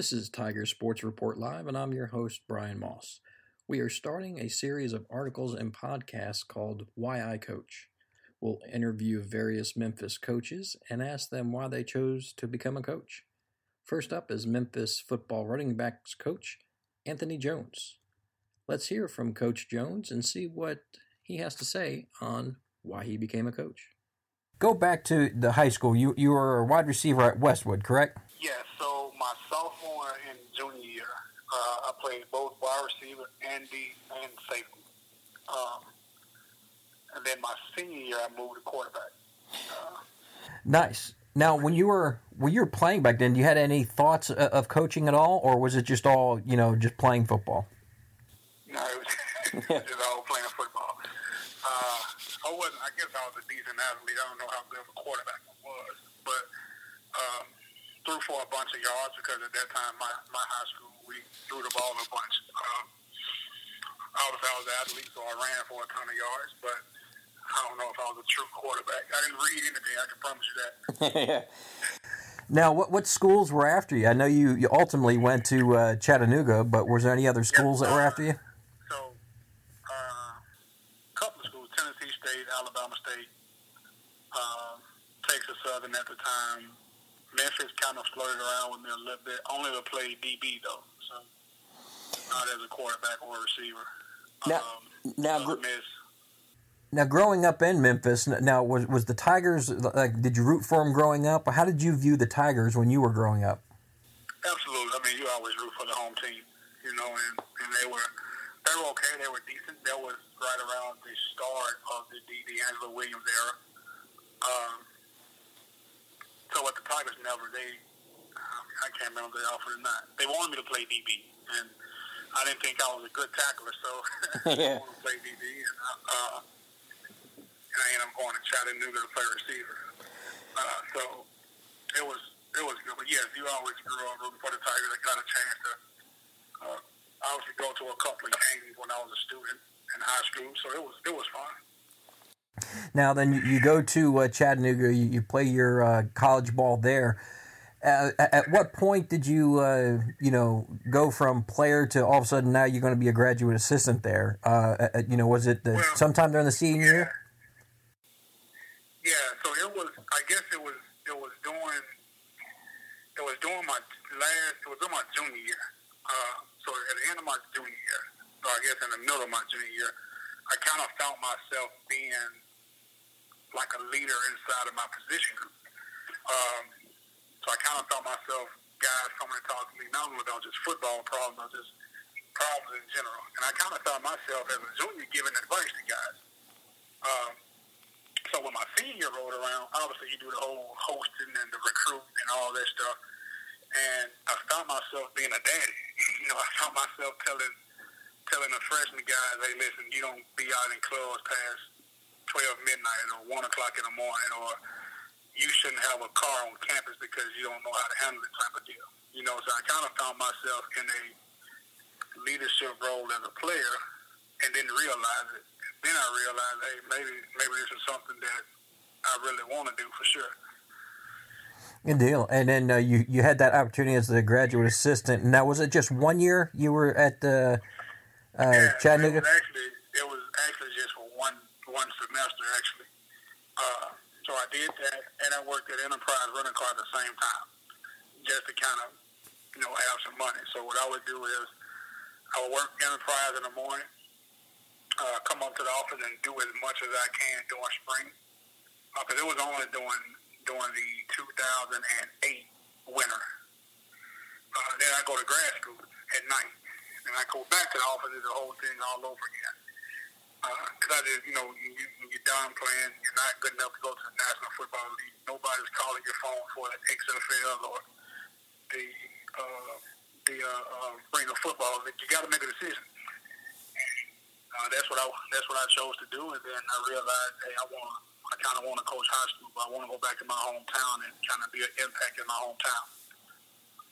This is Tiger Sports Report Live, and I'm your host, Brian Moss. We are starting a series of articles and podcasts called Why I Coach. We'll interview various Memphis coaches and ask them why they chose to become a coach. First up is Memphis football running backs coach Anthony Jones. Let's hear from Coach Jones and see what he has to say on why he became a coach. Go back to the high school. You you were a wide receiver at Westwood, correct? Yes. So my sophomore and junior year, uh, I played both wide receiver and D and safety. Um, and then my senior year, I moved to quarterback. Uh, nice. Now, when you were when you were playing back then, you had any thoughts of coaching at all, or was it just all you know, just playing football? No, it was just all playing football. Uh, I wasn't. I guess I was a decent athlete. I don't know how good of a quarterback I was, but um, threw for a bunch of yards because at that time my my high school we threw the ball a bunch. Um, obviously, I was an athlete, so I ran for a ton of yards, but I don't know if I was a true quarterback. I didn't read anything. I can promise you that. Now, what what schools were after you? I know you, you ultimately went to uh, Chattanooga, but was there any other schools that were after you? So, uh, a couple of schools: Tennessee State, Alabama State, um, Texas Southern at the time. Memphis kind of flirted around with me a little bit. Only to play DB though, not as a quarterback or a receiver. Now, um, now, gr- now, growing up in Memphis, now was was the Tigers like? Did you root for them growing up? How did you view the Tigers when you were growing up? Absolutely. I mean, you always root for the home team, you know, and, and they were they were okay. They were decent. That was right around the start of the D. DeAngelo Williams era. Um, so what the Tigers never they I can't remember if they offered or not. They wanted me to play DB, and I didn't think I was a good tackler, so I wanted to play DB, and, uh, and I ended up going to Chattanooga to play receiver. Uh, so it was it was good. But yes, you always grew up rooting for the Tigers. I got a chance to uh, obviously go to a couple of games when I was a student in high school, so it was it was fun. Now, then you, you go to uh, Chattanooga. You, you play your uh, college ball there. Uh, at at what point did you, uh, you know, go from player to all of a sudden now you're going to be a graduate assistant there? Uh, uh, you know, was it the, Well, sometime during the senior Yeah. year? Yeah, so it was. I guess it was. It was during. It was during my last. It was during my junior year. Uh, so at the end of my junior year, so I guess in the middle of my junior year, I kind of found myself being like a leader inside of my position group. Um, so I kind of felt myself guys coming to talk to me not only about just football problems, but just problems in general. And I kind of found myself as a junior giving advice to guys. Um, so when my senior rolled around, obviously you do the whole hosting and the recruit and all that stuff. And I found myself being a daddy. you know, I found myself telling telling the freshman guys, hey, listen, you don't be out in clubs past 12 midnight or 1 o'clock in the morning or you shouldn't have a car on campus because you don't know how to handle it type of deal. You know, so I kind of found myself in a leadership role as a player and didn't realize it. Then I realized, hey, maybe maybe this is something that I really want to do for sure. Good deal. And then uh, you you had that opportunity as the graduate assistant. Now, was it just one year you were at uh, uh, Yeah, Chattanooga? It was actually it was actually just for one one semester actually. Uh, so I did that, and I worked at Enterprise Rental Car at the same time, just to kind of you know have some money. So what I would do is I would work Enterprise in the morning, uh, come up to the office and do as much as I can during spring, because it was only during during the 2008 winter. Uh, then I go to grad school at night and I go back to the office and the whole thing all over again. Because I just, you know, you, you, you're done playing, you're not good enough to go to the National Football League. Nobody's calling your phone for the XFL or the uh, the uh, uh, Arena Football You got to make a decision. Uh, that's what I that's what I chose to do, and then I realized, hey, I want I kind of want to coach high school, but I want to go back to my hometown and kind of be an impact in my hometown.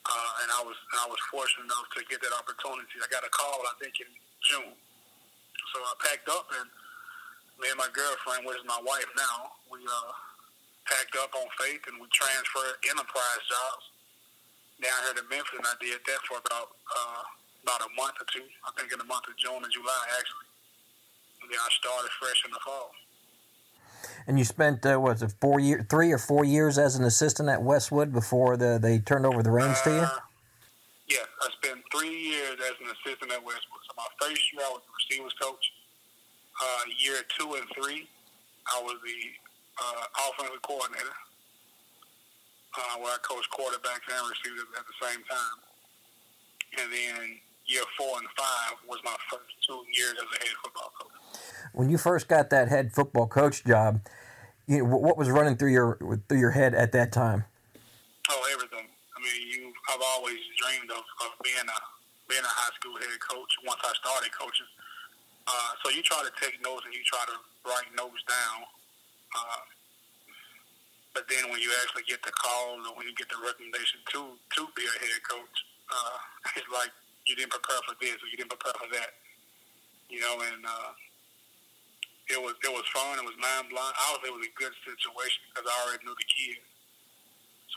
Uh, and I was I was fortunate enough to get that opportunity. I got a call, I think, in June. So I packed up, and me and my girlfriend, which is my wife now, we uh, packed up on faith, and we transferred enterprise jobs down here to Memphis, and I did that for about uh, about a month or two. I think in the month of June and July, actually. And then I started fresh in the fall. And you spent uh, was it four year, three or four years as an assistant at Westwood before the, they turned over the reins uh, to you? Yes, I spent three years as an assistant at Westwood. So my first year I was the receivers coach. Uh, year two and three, I was the uh, offensive coordinator, uh, where I coached quarterbacks and receivers at the same time. And then year four and five was my first two years as a head football coach. When you first got that head football coach job, you know, what was running through your through your head at that time? Oh, everything. I mean, you. I've always dreamed of, of being a being a high school head coach. Once I started coaching, uh, so you try to take notes and you try to write notes down. Uh, but then when you actually get the call or when you get the recommendation to to be a head coach, uh, it's like you didn't prepare for this or you didn't prepare for that. You know, and uh, it was it was fun. It was mind blowing. I was it was a good situation because I already knew the kids,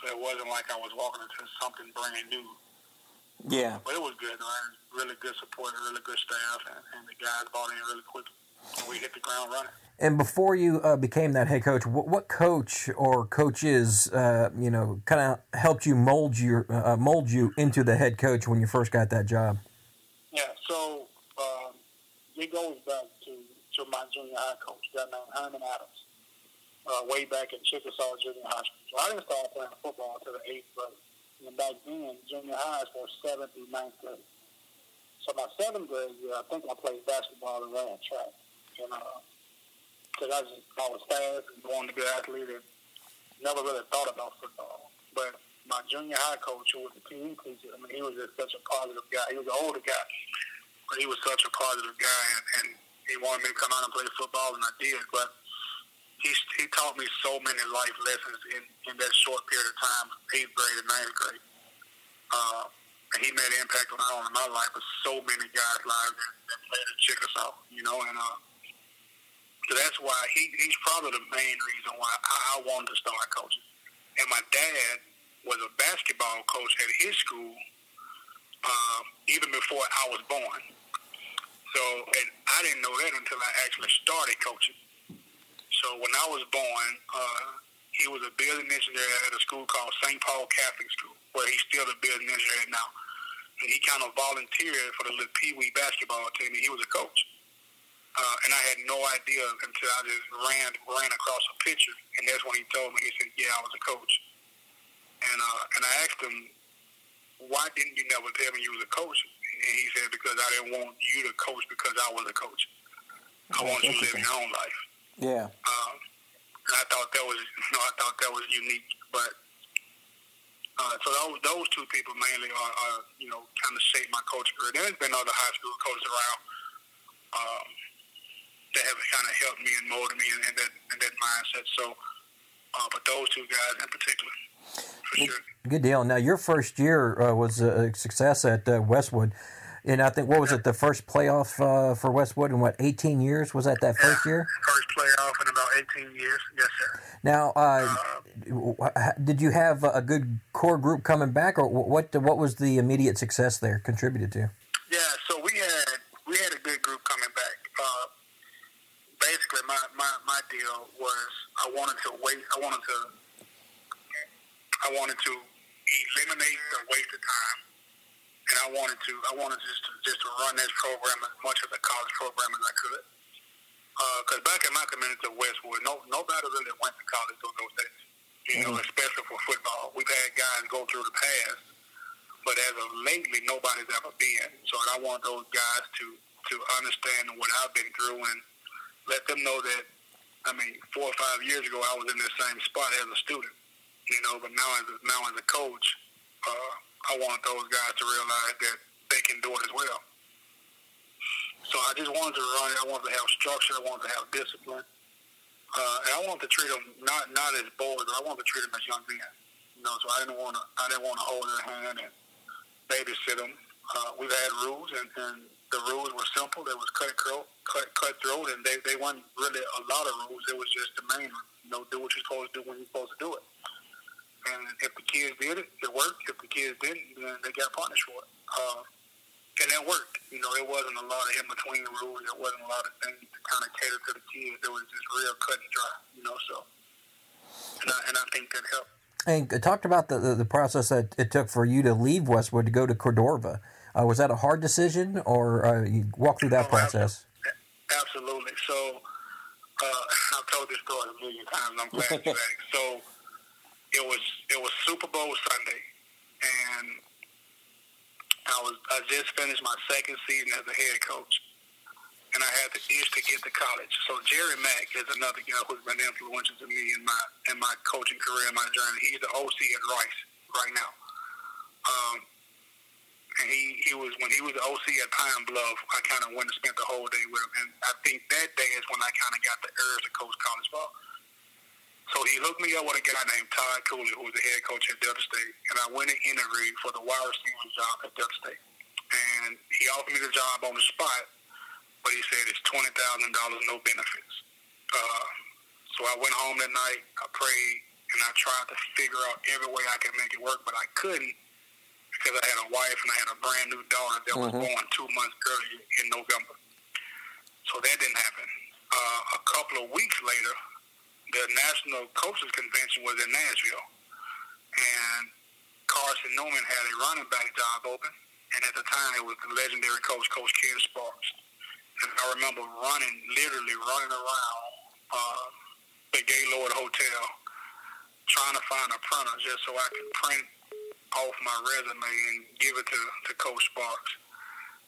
so it wasn't like I was walking into something brand new. Yeah, but it was good. Man. Really good support, really good staff, and, and the guys bought in really quickly. And we hit the ground running. And before you uh, became that head coach, what, what coach or coaches, uh, you know, kind of helped you mold your uh, mold you into the head coach when you first got that job? Yeah, so um, it goes back to my junior high coach, guy named Herman Adams, uh, way back at Chickasaw Junior High School. So I didn't start playing football until the eighth grade. And back then, junior highs were seventh through ninth grade. So my seventh grade year, I think I played basketball and ran track. And because uh, I, I was fast and wanted to be an athlete and never really thought about football. But my junior high coach, who was a PE teacher, I mean, he was just such a positive guy. He was an older guy, but he was such a positive guy. And, and he wanted me to come out and play football, and I did. But he taught me so many life lessons in in that short period of time, eighth grade and ninth grade. Uh, he made an impact on not my life, but so many guys' lives that, that played at Chickasaw. You know, and uh, so that's why he he's probably the main reason why I, I wanted to start coaching. And my dad was a basketball coach at his school uh, even before I was born. So, and I didn't know that until I actually started coaching. So when I was born, uh, he was a building engineer at a school called St. Paul Catholic School, where he's still a building engineer now. And he kind of volunteered for the little Pee Wee basketball team, and he was a coach. Uh, and I had no idea until I just ran ran across a picture, and that's when he told me. He said, "Yeah, I was a coach." And uh, and I asked him, "Why didn't you never tell me you was a coach?" And he said, because I didn't want you to coach because I was a coach. I want you to live your own life. Yeah. Um, and I thought that was, you know, I thought that was unique. But uh, so those those two people mainly are, are you know, kind of shaped my coaching career. There's been other high school coaches around um, that have kind of helped me and molded me in, in that in that mindset. So, uh, but those two guys in particular. Good deal. Now, your first year uh, was a success at uh, Westwood. And I think, what was it, the first playoff uh, for Westwood in what, 18 years? Was that that yeah, first year? First playoff in about 18 years, yes, sir. Now, uh, uh, did you have a good core group coming back, or what What was the immediate success there contributed to? Yeah, so we had we had a good group coming back. Uh, basically, my, my, my deal was I wanted to wait, I wanted to I wanted to eliminate the waste of time, and I wanted to I wanted just to, just to run this program as much as a college program as I could. Because uh, back in my community of Westwood, no nobody really went to college those days. You mm-hmm. know, especially for football, we've had guys go through the past, but as of lately, nobody's ever been. So I want those guys to to understand what I've been through and let them know that. I mean, four or five years ago, I was in this same spot as a student you know. But now as a, now as a coach, uh, I want those guys to realize that they can do it as well. So I just wanted to run. It. I wanted to have structure. I wanted to have discipline. Uh, and I wanted to treat them not not as boys, but I wanted to treat them as young men. You know, so I didn't want to I didn't want to hold their hand and babysit them. Uh, we've had rules, and, and the rules were simple. They was cut cut cutthroat, and they they weren't really a lot of rules. It was just the main, you know, do what you're supposed to do when you're supposed to do it. And if the kids did it, it worked. If the kids didn't, then they got punished for it. Uh, and that worked. You know, it wasn't a lot of in between rules. It wasn't a lot of things to kind of cater to the kids. It was just real cut and dry. You know, so and I, and I think that helped. And talked about the, the, the process that it took for you to leave Westwood to go to Cordova. Uh, was that a hard decision, or uh, you walk through that oh, process? Absolutely. So uh, I've told this story a million times. I'm glad you asked. So it was it was Super Bowl Sunday, and I was I just finished my second season as a head coach, and I had the itch to get to college. So Jerry Mack is another guy who's been influential to me in my in my coaching career, in my journey. He's the OC at Rice right now. Um, and he, he was when he was the OC at Pine Bluff. I kind of went and spent the whole day with him, and I think that day is when I kind of got the urge to coach college ball. So he hooked me up with a guy named Todd Cooley, who was the head coach at Delta State, and I went and interviewed for the wide receiver job at Delta State. And he offered me the job on the spot but he said it's twenty thousand dollars, no benefits. Uh, so I went home that night. I prayed and I tried to figure out every way I could make it work, but I couldn't because I had a wife and I had a brand new daughter that was mm-hmm. born two months earlier in November. So that didn't happen. Uh, a couple of weeks later, the National Coaches Convention was in Nashville, and Carson Newman had a running back job open, and at the time it was the legendary coach, Coach Ken Sparks. And I remember running, literally running around uh, the Gaylord Hotel, trying to find a printer just so I could print off my resume and give it to, to Coach Sparks.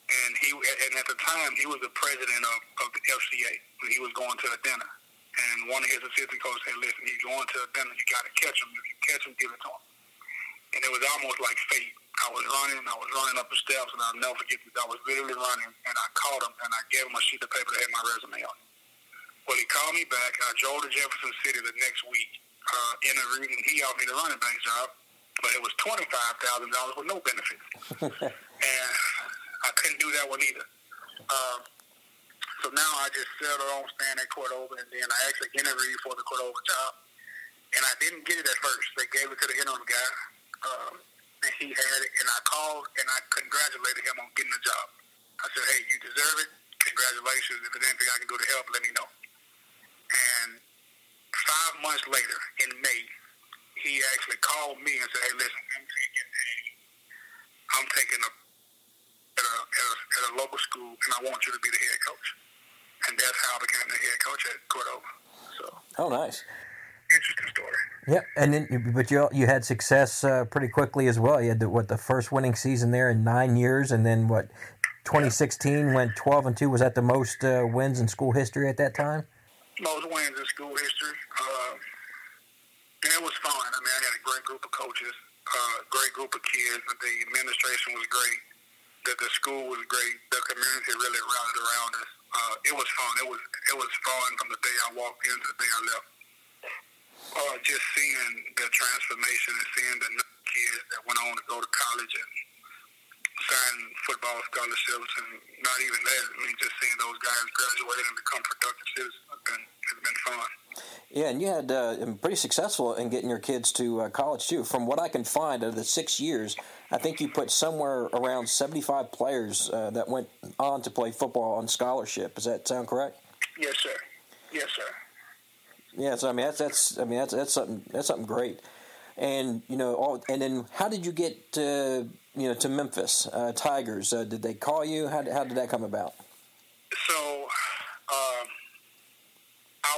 And he, and at the time, he was the president of, of the FCA. He was going to a dinner. And one of his assistant coaches said, listen, he's going to a dinner. You got to catch him. If you catch him, give it to him. And it was almost like fate I was running, I was running up the steps, and I'll never forget this. I was literally running, and I caught him, and I gave him a sheet of paper that had my resume on it. Well, he called me back. I drove to Jefferson City the next week, uh, interviewed, and he offered me the running back job, but it was $25,000 with no benefits. and I couldn't do that one either. Um, so now I just settled on staying at Cordova, and then I actually interviewed for the Cordova job. And I didn't get it at first. They gave it to the interim guy. Um, and he had it, and I called and I congratulated him on getting the job. I said, hey, you deserve it. Congratulations. If there's anything I can do to help, let me know. And five months later, in May, he actually called me and said, hey, listen, I'm taking a, I'm taking a at a, at a, at a local school, and I want you to be the head coach. And that's how I became the head coach at Cordova. So. Oh, nice. Interesting story. Yeah, and then but you you had success uh, pretty quickly as well. You had the, what the first winning season there in nine years, and then what 2016 went 12 and two. Was that the most uh, wins in school history at that time? Most wins in school history. Uh, and it was fun. I mean, I had a great group of coaches, uh, great group of kids. The administration was great. The, the school was great. The community really rallied around us. Uh, it was fun. It was it was fun from the day I walked in to the day I left uh, just seeing the transformation and seeing the kids that went on to go to college and sign football scholarships and not even that. I mean, just seeing those guys graduate and become productive citizens has been, has been fun. Yeah, and you had uh, pretty successful in getting your kids to uh, college too. From what I can find, out of the six years, I think you put somewhere around seventy-five players uh, that went on to play football on scholarship. Does that sound correct? Yes, sir. Yes, sir. Yeah, so I mean that's that's I mean that's that's something that's something great, and you know all and then how did you get to you know to Memphis uh, Tigers? Uh, did they call you? How how did that come about? So,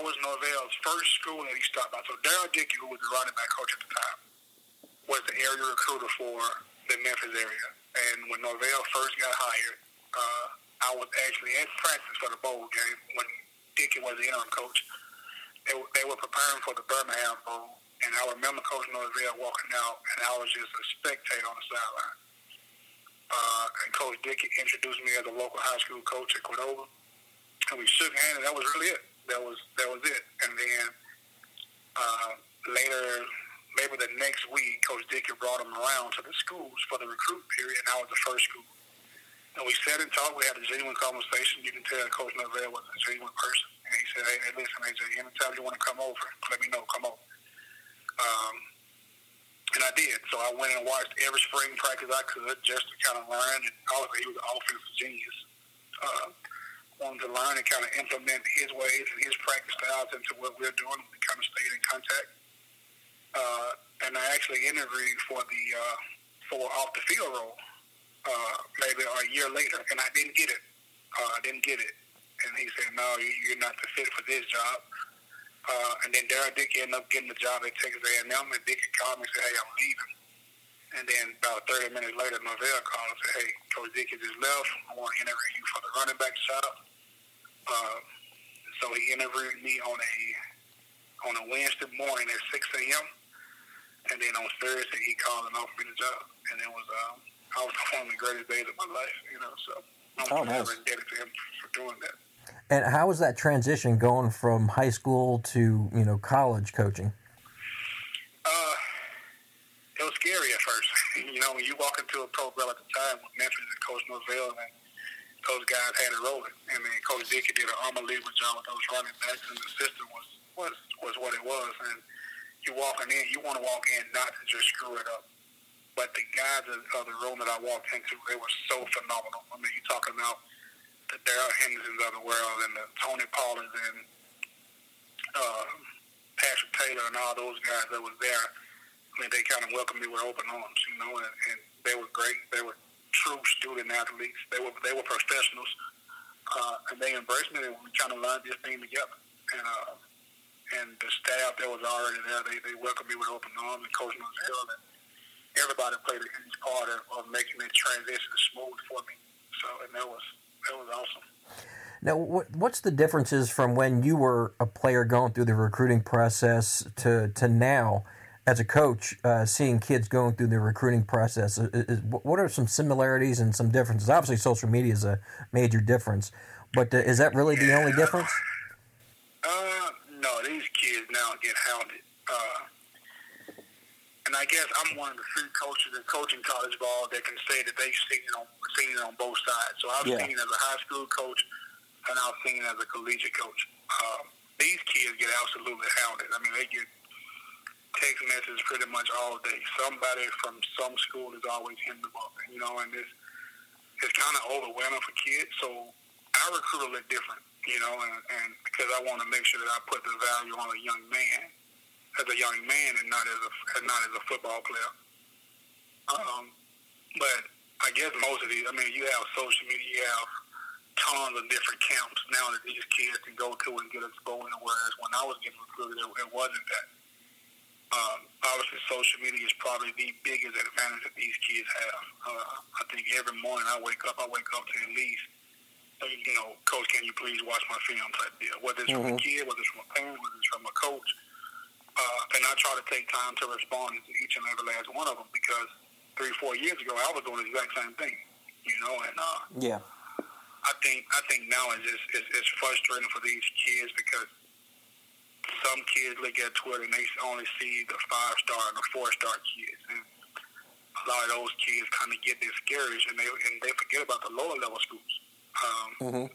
was Norvell's first school that he stopped by. So Darrell Dickey, who was the running back coach at the time, was the area recruiter for the Memphis area. And when Norvell first got hired, uh, I was actually at practice for the bowl game when Dickey was the interim coach they, they were preparing for the Birmingham Bowl, and I remember Coach Norvell walking out, and I was just a spectator on the sideline. Uh, and Coach Dickey introduced me as a local high school coach at Cordova, and we shook hands, and that was really it. That was that was it. And then uh, later, maybe the next week, Coach Dickey brought him around to the schools for the recruit period, and I was the first school. And we sat and talked. We had a genuine conversation. You can tell Coach Norvell was a genuine person. And he said, hey, hey listen, AJ, anytime you want to come over, let me know. Come over. Um, and I did. So I went and watched every spring practice I could just to kind of learn. And obviously, he was an offensive genius. Uh, wanted to learn and kind of implement his ways and his practice styles into what we're doing. We kind of stayed in contact. Uh, and I actually interviewed for the uh, for off the field role uh, maybe a year later, and I didn't get it. Uh, I didn't get it, and he said, "No, you're not the fit for this job." Uh, and then Darrell Dickey ended up getting the job at Texas A&M, and Dickey called me and said, "Hey, I'm leaving." And then about 30 minutes later, Norvell called and said, "Hey, Coach Dickey just left. I want to interview you for the running back job." Uh, so he interviewed me on a on a Wednesday morning at 6 a.m. And then on Thursday, he called and offered me the job, and it was um, I was one of the greatest days of my life, you know. So I'm oh, forever nice. indebted to him for doing that. And how was that transition going from high school to you know college coaching? Uh, it was scary at first. you know, when you walk into a program at the time with Memphis and Coach Norvell, and those guys had it rolling. I mean, Coach Dickey did an unbelievable job with those running backs, and the system was was was what it was. And you walking in, you want to walk in not to just screw it up. But the guys of, of the room that I walked into, they were so phenomenal. I mean, you're talking about the Darrell Hendersons of the world and the Tony Pollards and uh, Patrick Taylor and all those guys that was there. I mean, they kind of welcomed me with open arms, you know, and, and they were great. They were true student athletes. They were they were professionals, uh, and they embraced me. And we kind of learned this thing together. And uh, and the staff that was already there, they they welcomed me with open arms. And Coach Norvell and everybody played a huge part of, of making that transition smooth for me. So, and that was that was awesome. Now, what, what's the differences from when you were a player going through the recruiting process to, to now as a coach, uh, seeing kids going through the recruiting process? Is, is, what are some similarities and some differences? Obviously, social media is a major difference, but uh, is that really the only difference? Uh, no, these kids now get hounded. Uh, and I guess I'm one of the few coaches that coaching college ball that can say that they've seen it on seen it on both sides. So I've yeah. seen it as a high school coach, and I've seen it as a collegiate coach. Um, these kids get absolutely hounded. I mean, they get text messages pretty much all day. Somebody from some school is always hitting them up, you know, and it's it's kind of overwhelming for kids. So I recruit a little different, you know, and, and because I want to make sure that I put the value on a young man as a young man and not as a not as a football player. Um, but I guess most of these, I mean, you have social media, you have tons of different camps now that these kids can go to and get exposure. Whereas when I was getting recruited, it, it wasn't that. Um, obviously, social media is probably the biggest advantage that these kids have. Uh, I think every morning I wake up, I wake up to at least, you know, coach, can you please watch my film type deal. Whether it's mm-hmm. from a kid, whether it's from a parent, whether it's from a coach uh, and I try to take time to respond to each and every last one of them because three, four years ago, I was doing the exact same thing, you know. And uh, yeah, I think I think now it's just it's, it's frustrating for these kids because some kids look at Twitter and they only see the five star and the four star kids, and a lot of those kids kind of get discouraged and they and they forget about the lower level schools. Um, mm-hmm.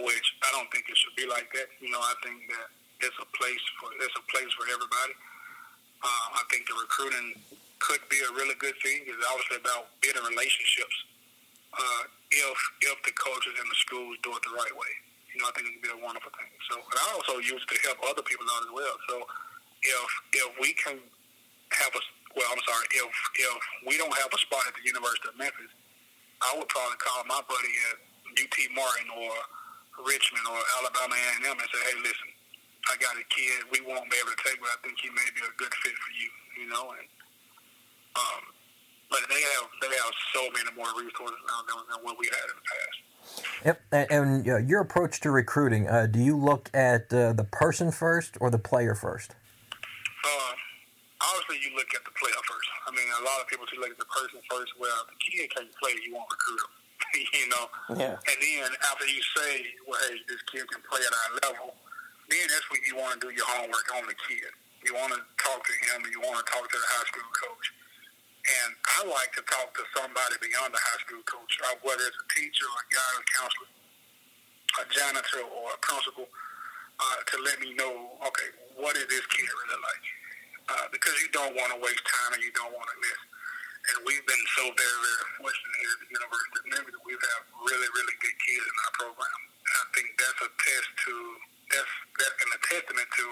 Which I don't think it should be like that. You know, I think that it's a place for it's a place for everybody. Uh, I think the recruiting could be a really good thing. It's obviously about building relationships. Uh, if if the coaches and the schools do it the right way, you know, I think it can be a wonderful thing. So, and I also use it to help other people out as well. So, if if we can have a well, I'm sorry, if if we don't have a spot at the University of Memphis, I would probably call my buddy at UT Martin or Richmond or Alabama A&M and say, hey, listen, I got a kid we won't be able to take, but I think he may be a good fit for you, you know. And um, but they have they have so many more resources now than, than what we had in the past. Yep, and, and uh, your approach to recruiting, uh, do you look at uh, the person first or the player first? Uh, obviously, you look at the player first. I mean, a lot of people just look at the person first. Well, the kid can't play, you won't recruit him. you know. Yeah. And then after you say, well, hey, this kid can play at our level then that's when you want to do your homework on the kid. You want to talk to him, and you want to talk to the high school coach. And I like to talk to somebody beyond the high school coach, uh, whether it's a teacher or a guidance counselor, a janitor or a principal, uh, to let me know, okay, what is this kid really like? uh, because you don't want to waste time and you don't want to miss. And we've been so very, very fortunate here at the University of Memphis that we've had really, really good kids in our program. And I think that's a test to that's that's an testament to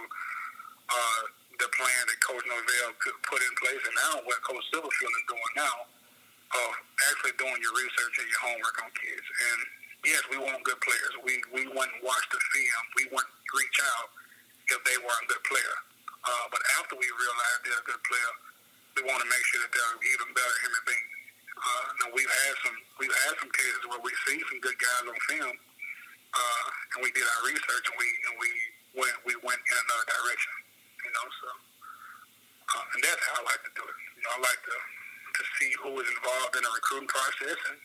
uh, the plan that Coach Norvell put in place, and now what Coach Silverfield is doing now of actually doing your research and your homework on kids. And yes, we want good players. We we to watch the film. We to reach out if they were a good player. Uh, but after we realize they're a good player, we want to make sure that they're even better human beings. Uh, now we've had some we've had some cases where we see some good guys on film, uh, and we did our research and we and we went we went in another direction. You know, so uh, and that's how I like to do it. You know, I like to to see who is involved in the recruiting process and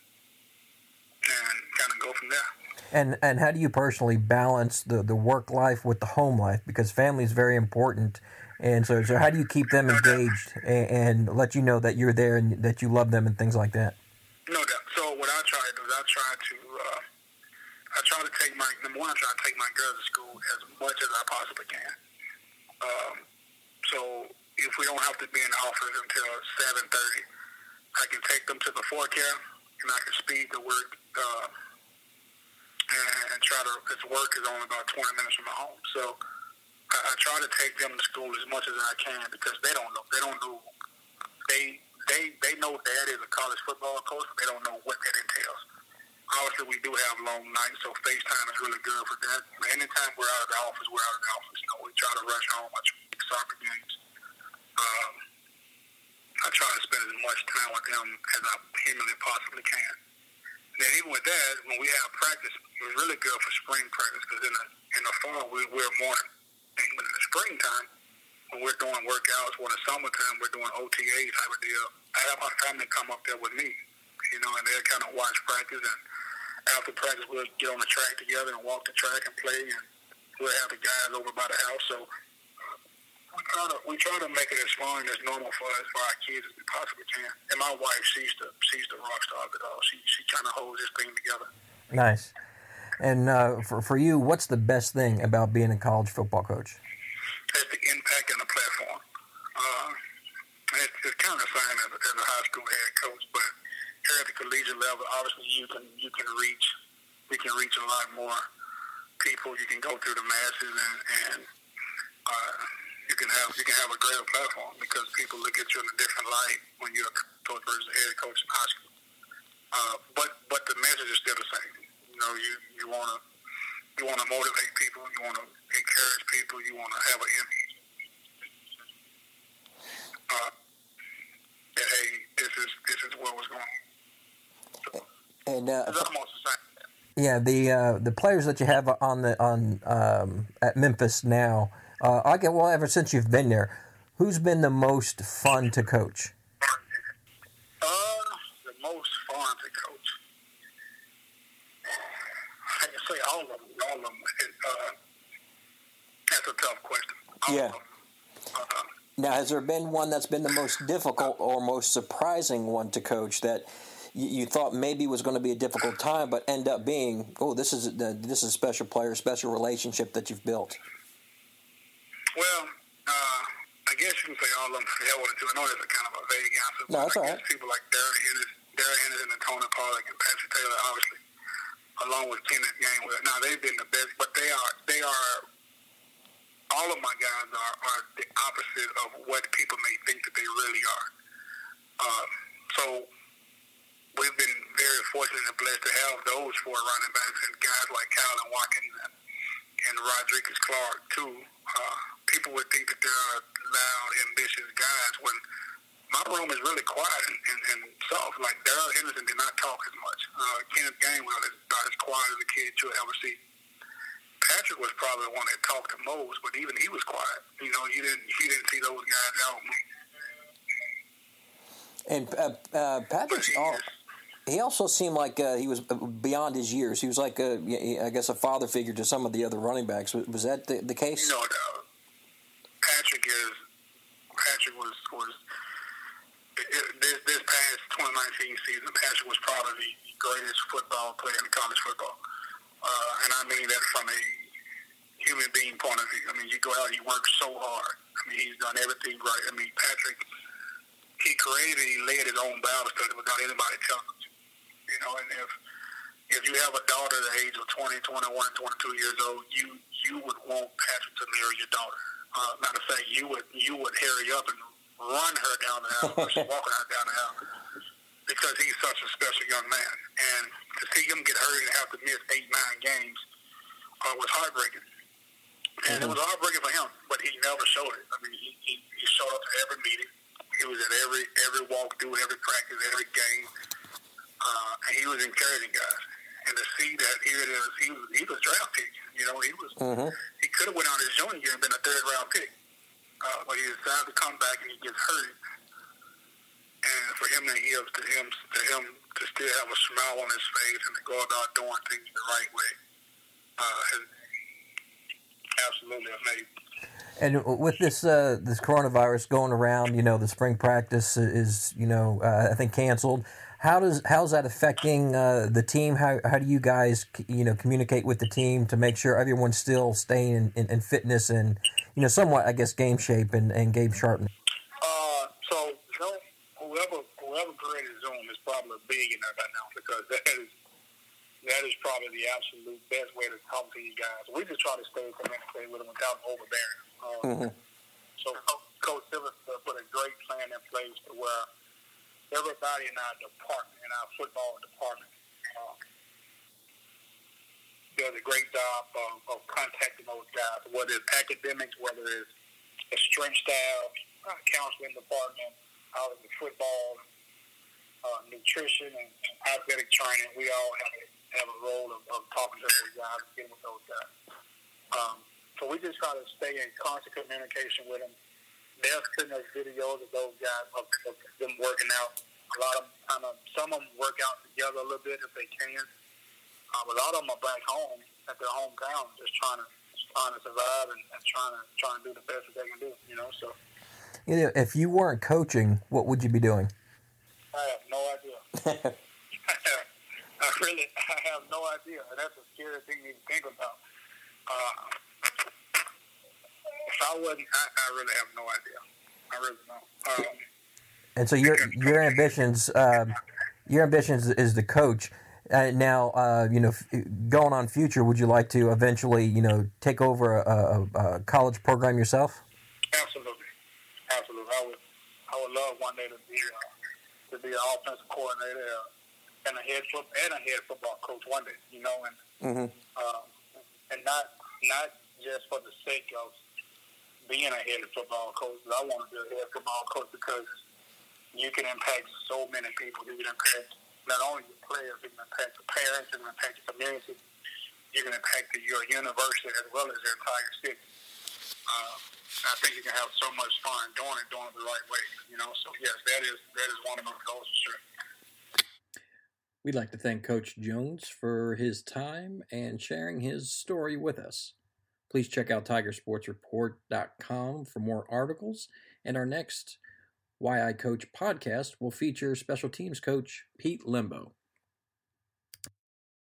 and kind of go from there. And and how do you personally balance the, the work life with the home life? Because family is very important. And so, so how do you keep them engaged and, and let you know that you're there and that you love them and things like that? No doubt. So what I try to do is I try to uh, I try to take my number one I try to take my girls to school as much as I possibly can. Um, so if we don't have to be in the office until seven thirty, I can take them to the forecare and I can speed the work. Uh, and, and try to. Its work is only about 20 minutes from my home, so I, I try to take them to school as much as I can because they don't know. They don't know. They they they know dad is a college football coach, but they don't know what that entails. Obviously, we do have long nights, so FaceTime is really good for that. Anytime we're out of the office, we're out of the office. You know, we try to rush home, watch soccer games. Um, I try to spend as much time with them as I humanly possibly can. Then even with that, when we have practice, it was really good for spring practice because in the in the fall we, we're morning. And in the springtime, when we're doing workouts, when the summertime we're doing OTA type of deal, I have my family come up there with me, you know, and they'll kind of watch practice. And after practice, we'll get on the track together and walk the track and play, and we'll have the guys over by the house. So we try to we try to make it as fun as normal for us for our kids as we possibly can. And my wife, she's the she's the rock star of it all. She she kind of holds this thing together. Nice. And uh, for for you, what's the best thing about being a college football coach? It's the impact and the platform. Uh, it's, it's kind of the same as, as a high school head coach, but here at the collegiate level, obviously you can you can reach you can reach a lot more people. You can go through the masses and, and uh, you can have you can have a greater platform because people look at you in a different light when you're a coach versus a head coach in high school. Uh, but but the message is still the same. You know, you you want to you want to motivate people, you want to encourage people, you want to have an image. Uh, that hey, this is this is what was going on. So, and uh, it's almost the same. Yeah, the uh, the players that you have on the on um, at Memphis now uh, I get well ever since you've been there. Who's been the most fun to coach? Uh, the most fun to coach. I can say all of them. All of them. Uh, that's a tough question. All yeah. Uh, now, has there been one that's been the most difficult or most surprising one to coach that you, thought maybe was going to be a difficult time, but end up being, oh, this is this is a special player, special relationship that you've built? Well, uh, I guess you can say all of them hell with it. I know that's a kind of a vague answer. No, that's all right. People like Darrell Henderson and Tony Pollard and Patrick Taylor, obviously, along with Kenneth Gainwell. Now they've been the best, but they are they are all of my guys are, are the opposite of what people may think that they really are. Uh, so we've been very fortunate and blessed to have those four running backs and guys like Kyle Watkins and, and Rodriguez Clark too. Uh, people would think that they're loud, ambitious guys when my room is really quiet and, and, and soft. Like Darrell Henderson did not talk as much. Uh, Kenneth Gainwell is about as quiet as a kid you'll ever see. Patrick was probably the one that talked the most, but even he was quiet. You know, you didn't you didn't see those guys out. And uh, uh, Patrick's all, he also seemed like uh, he was beyond his years. He was like, a, I guess, a father figure to some of the other running backs. Was, was that the, the case? No doubt. Patrick is Patrick was was this this past 2019 season. Patrick was probably the greatest football player in college football, uh, and I mean that from a human being point of view. I mean, you go out, you work so hard, I mean, he's done everything right. I mean, Patrick, he created, he led his own Bible study without anybody telling him. You know, and if if you have a daughter the age of 20, 21, 22 years old, you you would want Patrick to marry your daughter. Uh, matter of fact, you would you would hurry up and run her down the aisle, or walking her down the aisle, because he's such a special young man. And to see him get hurt and have to miss eight, nine games uh, was heartbreaking. And mm-hmm. it was heartbreaking for him, but he never showed it. I mean, he, he, he showed up to every meeting. He was at every every walkthrough, every practice, every game, uh, and he was encouraging guys. And to see that here it is, he was he was draft pick. You know, he was mm-hmm. he could have went out his junior year and been a third round pick, uh, but he decided to come back and he gets hurt. And for him to him to him to him to still have a smile on his face and to go about doing things the right way, uh, has absolutely amazing. And with this uh, this coronavirus going around, you know, the spring practice is, you know, uh, I think canceled. How does how's that affecting uh, the team? How how do you guys, you know, communicate with the team to make sure everyone's still staying in, in, in fitness and, you know, somewhat, I guess, game shape and, and game sharpness? Uh, so whoever whoever created Zoom is probably big in that right now because that is that is probably the absolute best way to talk to you guys. We just try to stay communicated with them without overbearing. Um, mm-hmm. So Coach Simmons put a great plan in place to where everybody in our department, in our football department, uh, does a great job of, of contacting those guys, whether it's academics, whether it's the strength staff, uh, counseling department, out of the football, uh, nutrition, and, and athletic training. We all have a have a role of, of talking to those guys and getting with those guys. Um, so we just try to stay in constant communication with them. They're sending us videos of those guys of, of them working out. A lot of kind of some of them work out together a little bit if they can. Um, a lot of them are back home at their hometown, just trying to trying to survive and, and trying to trying to do the best that they can do. You know, so. You know, if you weren't coaching, what would you be doing? I have no idea. I really, I have no idea, and that's a scary thing to think about. Uh, I wasn't, I, I really have no idea. I really don't. Um, and so your your ambitions, uh, your ambitions is the coach. Uh, now, uh, you know, going on future, would you like to eventually, you know, take over a, a, a, college program yourself? Absolutely, absolutely. I would, I would love one day to be uh, to be an offensive coordinator and a head foot and a head football coach one day, you know, and mm-hmm. uh, and not not just for the sake of being a head football coach. I want to be a head football coach because you can impact so many people. You can impact not only the players, you can impact the parents, you can impact the community, you can impact the, your university as well as your entire city. Uh, I think you can have so much fun doing it, doing it the right way. You know, so yes, that is that is one of my goals for sure. We'd like to thank Coach Jones for his time and sharing his story with us. Please check out TigerSportsReport.com for more articles, and our next Why I Coach podcast will feature special teams coach Pete Lembo.